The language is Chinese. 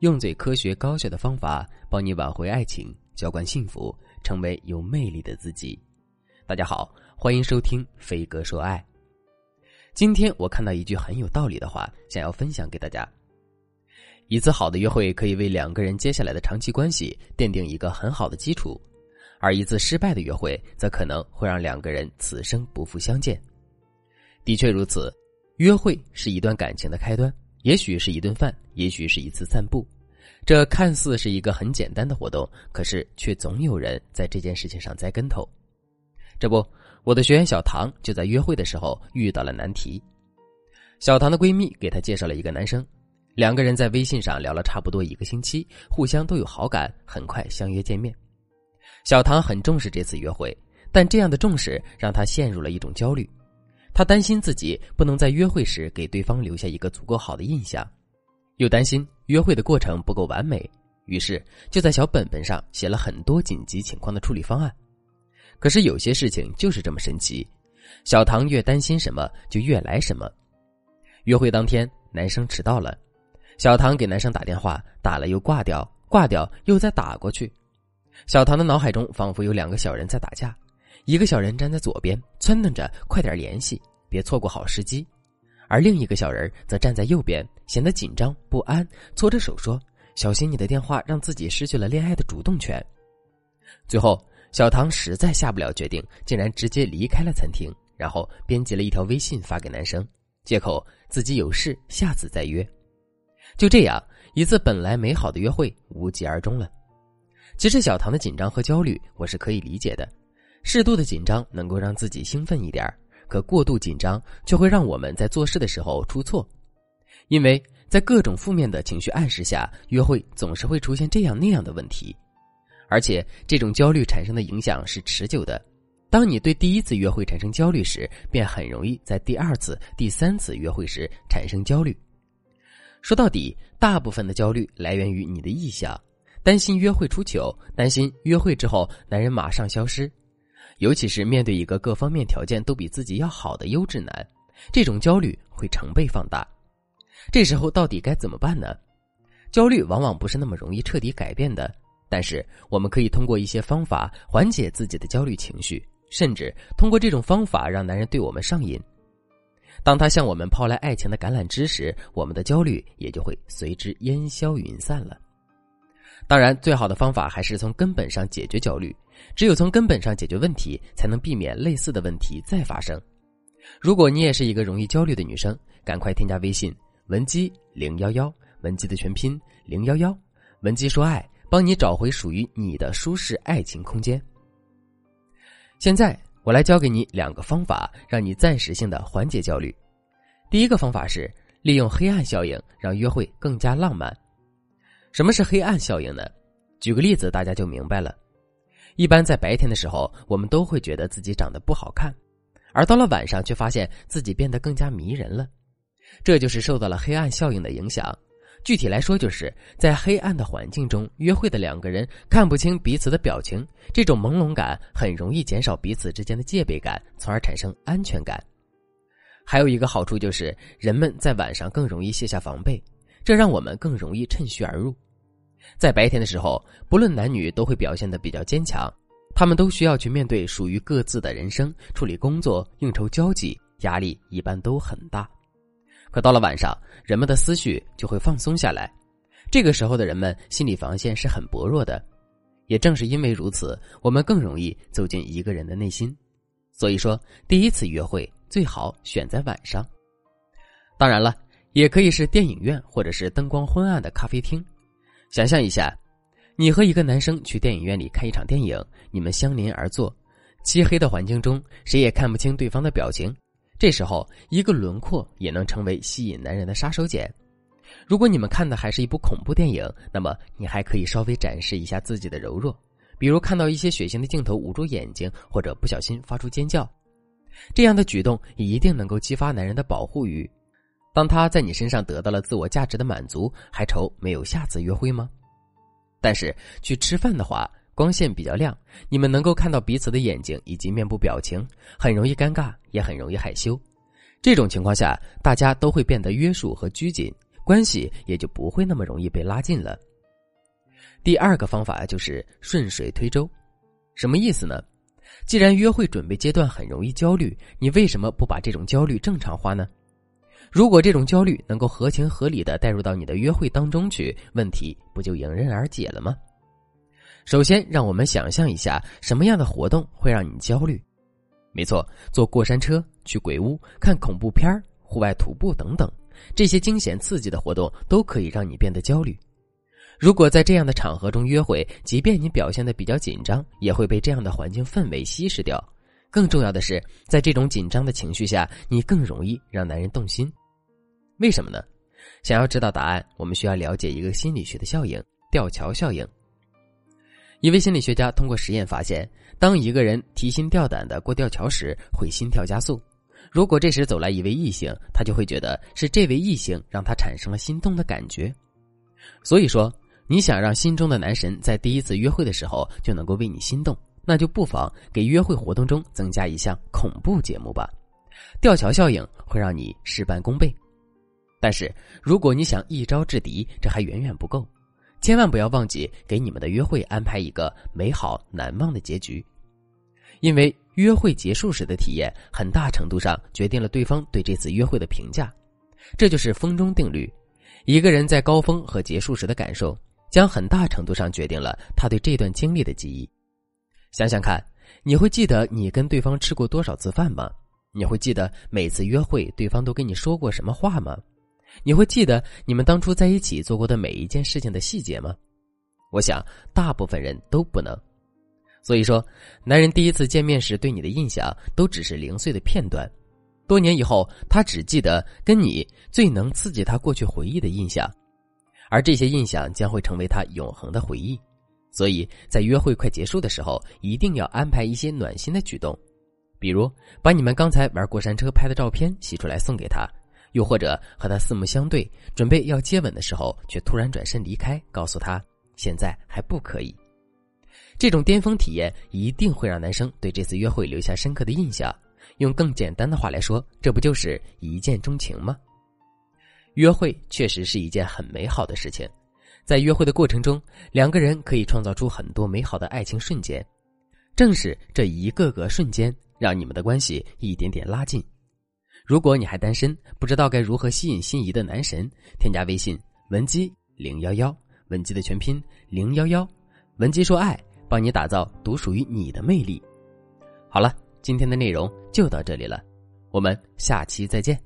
用最科学高效的方法帮你挽回爱情，浇灌幸福，成为有魅力的自己。大家好，欢迎收听飞哥说爱。今天我看到一句很有道理的话，想要分享给大家。一次好的约会可以为两个人接下来的长期关系奠定一个很好的基础，而一次失败的约会则可能会让两个人此生不复相见。的确如此，约会是一段感情的开端。也许是一顿饭，也许是一次散步，这看似是一个很简单的活动，可是却总有人在这件事情上栽跟头。这不，我的学员小唐就在约会的时候遇到了难题。小唐的闺蜜给她介绍了一个男生，两个人在微信上聊了差不多一个星期，互相都有好感，很快相约见面。小唐很重视这次约会，但这样的重视让她陷入了一种焦虑。他担心自己不能在约会时给对方留下一个足够好的印象，又担心约会的过程不够完美，于是就在小本本上写了很多紧急情况的处理方案。可是有些事情就是这么神奇，小唐越担心什么就越来什么。约会当天，男生迟到了，小唐给男生打电话，打了又挂掉，挂掉又再打过去，小唐的脑海中仿佛有两个小人在打架。一个小人站在左边，撺掇着快点联系，别错过好时机；而另一个小人则站在右边，显得紧张不安，搓着手说：“小心你的电话让自己失去了恋爱的主动权。”最后，小唐实在下不了决定，竟然直接离开了餐厅，然后编辑了一条微信发给男生，借口自己有事，下次再约。就这样，一次本来美好的约会无疾而终了。其实，小唐的紧张和焦虑，我是可以理解的。适度的紧张能够让自己兴奋一点可过度紧张却会让我们在做事的时候出错，因为在各种负面的情绪暗示下，约会总是会出现这样那样的问题，而且这种焦虑产生的影响是持久的。当你对第一次约会产生焦虑时，便很容易在第二次、第三次约会时产生焦虑。说到底，大部分的焦虑来源于你的臆想，担心约会出糗，担心约会之后男人马上消失。尤其是面对一个各方面条件都比自己要好的优质男，这种焦虑会成倍放大。这时候到底该怎么办呢？焦虑往往不是那么容易彻底改变的，但是我们可以通过一些方法缓解自己的焦虑情绪，甚至通过这种方法让男人对我们上瘾。当他向我们抛来爱情的橄榄枝时，我们的焦虑也就会随之烟消云散了。当然，最好的方法还是从根本上解决焦虑。只有从根本上解决问题，才能避免类似的问题再发生。如果你也是一个容易焦虑的女生，赶快添加微信文姬零幺幺，文姬的全拼零幺幺，文姬说爱，帮你找回属于你的舒适爱情空间。现在我来教给你两个方法，让你暂时性的缓解焦虑。第一个方法是利用黑暗效应，让约会更加浪漫。什么是黑暗效应呢？举个例子，大家就明白了。一般在白天的时候，我们都会觉得自己长得不好看，而到了晚上，却发现自己变得更加迷人了。这就是受到了黑暗效应的影响。具体来说，就是在黑暗的环境中约会的两个人看不清彼此的表情，这种朦胧感很容易减少彼此之间的戒备感，从而产生安全感。还有一个好处就是，人们在晚上更容易卸下防备，这让我们更容易趁虚而入。在白天的时候，不论男女都会表现的比较坚强，他们都需要去面对属于各自的人生，处理工作、应酬、交际，压力一般都很大。可到了晚上，人们的思绪就会放松下来，这个时候的人们心理防线是很薄弱的。也正是因为如此，我们更容易走进一个人的内心。所以说，第一次约会最好选在晚上。当然了，也可以是电影院或者是灯光昏暗的咖啡厅。想象一下，你和一个男生去电影院里看一场电影，你们相邻而坐，漆黑的环境中，谁也看不清对方的表情。这时候，一个轮廓也能成为吸引男人的杀手锏。如果你们看的还是一部恐怖电影，那么你还可以稍微展示一下自己的柔弱，比如看到一些血腥的镜头捂住眼睛，或者不小心发出尖叫。这样的举动一定能够激发男人的保护欲。当他在你身上得到了自我价值的满足，还愁没有下次约会吗？但是去吃饭的话，光线比较亮，你们能够看到彼此的眼睛以及面部表情，很容易尴尬，也很容易害羞。这种情况下，大家都会变得约束和拘谨，关系也就不会那么容易被拉近了。第二个方法就是顺水推舟，什么意思呢？既然约会准备阶段很容易焦虑，你为什么不把这种焦虑正常化呢？如果这种焦虑能够合情合理的带入到你的约会当中去，问题不就迎刃而解了吗？首先，让我们想象一下，什么样的活动会让你焦虑？没错，坐过山车、去鬼屋、看恐怖片户外徒步等等，这些惊险刺激的活动都可以让你变得焦虑。如果在这样的场合中约会，即便你表现的比较紧张，也会被这样的环境氛围稀释掉。更重要的是，在这种紧张的情绪下，你更容易让男人动心。为什么呢？想要知道答案，我们需要了解一个心理学的效应——吊桥效应。一位心理学家通过实验发现，当一个人提心吊胆的过吊桥时，会心跳加速。如果这时走来一位异性，他就会觉得是这位异性让他产生了心动的感觉。所以说。你想让心中的男神在第一次约会的时候就能够为你心动，那就不妨给约会活动中增加一项恐怖节目吧。吊桥效应会让你事半功倍。但是如果你想一招制敌，这还远远不够，千万不要忘记给你们的约会安排一个美好难忘的结局。因为约会结束时的体验，很大程度上决定了对方对这次约会的评价。这就是风中定律：一个人在高峰和结束时的感受。将很大程度上决定了他对这段经历的记忆。想想看，你会记得你跟对方吃过多少次饭吗？你会记得每次约会对方都跟你说过什么话吗？你会记得你们当初在一起做过的每一件事情的细节吗？我想，大部分人都不能。所以说，男人第一次见面时对你的印象都只是零碎的片段，多年以后，他只记得跟你最能刺激他过去回忆的印象。而这些印象将会成为他永恒的回忆，所以在约会快结束的时候，一定要安排一些暖心的举动，比如把你们刚才玩过山车拍的照片洗出来送给他，又或者和他四目相对，准备要接吻的时候，却突然转身离开，告诉他现在还不可以。这种巅峰体验一定会让男生对这次约会留下深刻的印象。用更简单的话来说，这不就是一见钟情吗？约会确实是一件很美好的事情，在约会的过程中，两个人可以创造出很多美好的爱情瞬间。正是这一个个瞬间，让你们的关系一点点拉近。如果你还单身，不知道该如何吸引心仪的男神，添加微信文姬零幺幺，文姬的全拼零幺幺，文姬说爱，帮你打造独属于你的魅力。好了，今天的内容就到这里了，我们下期再见。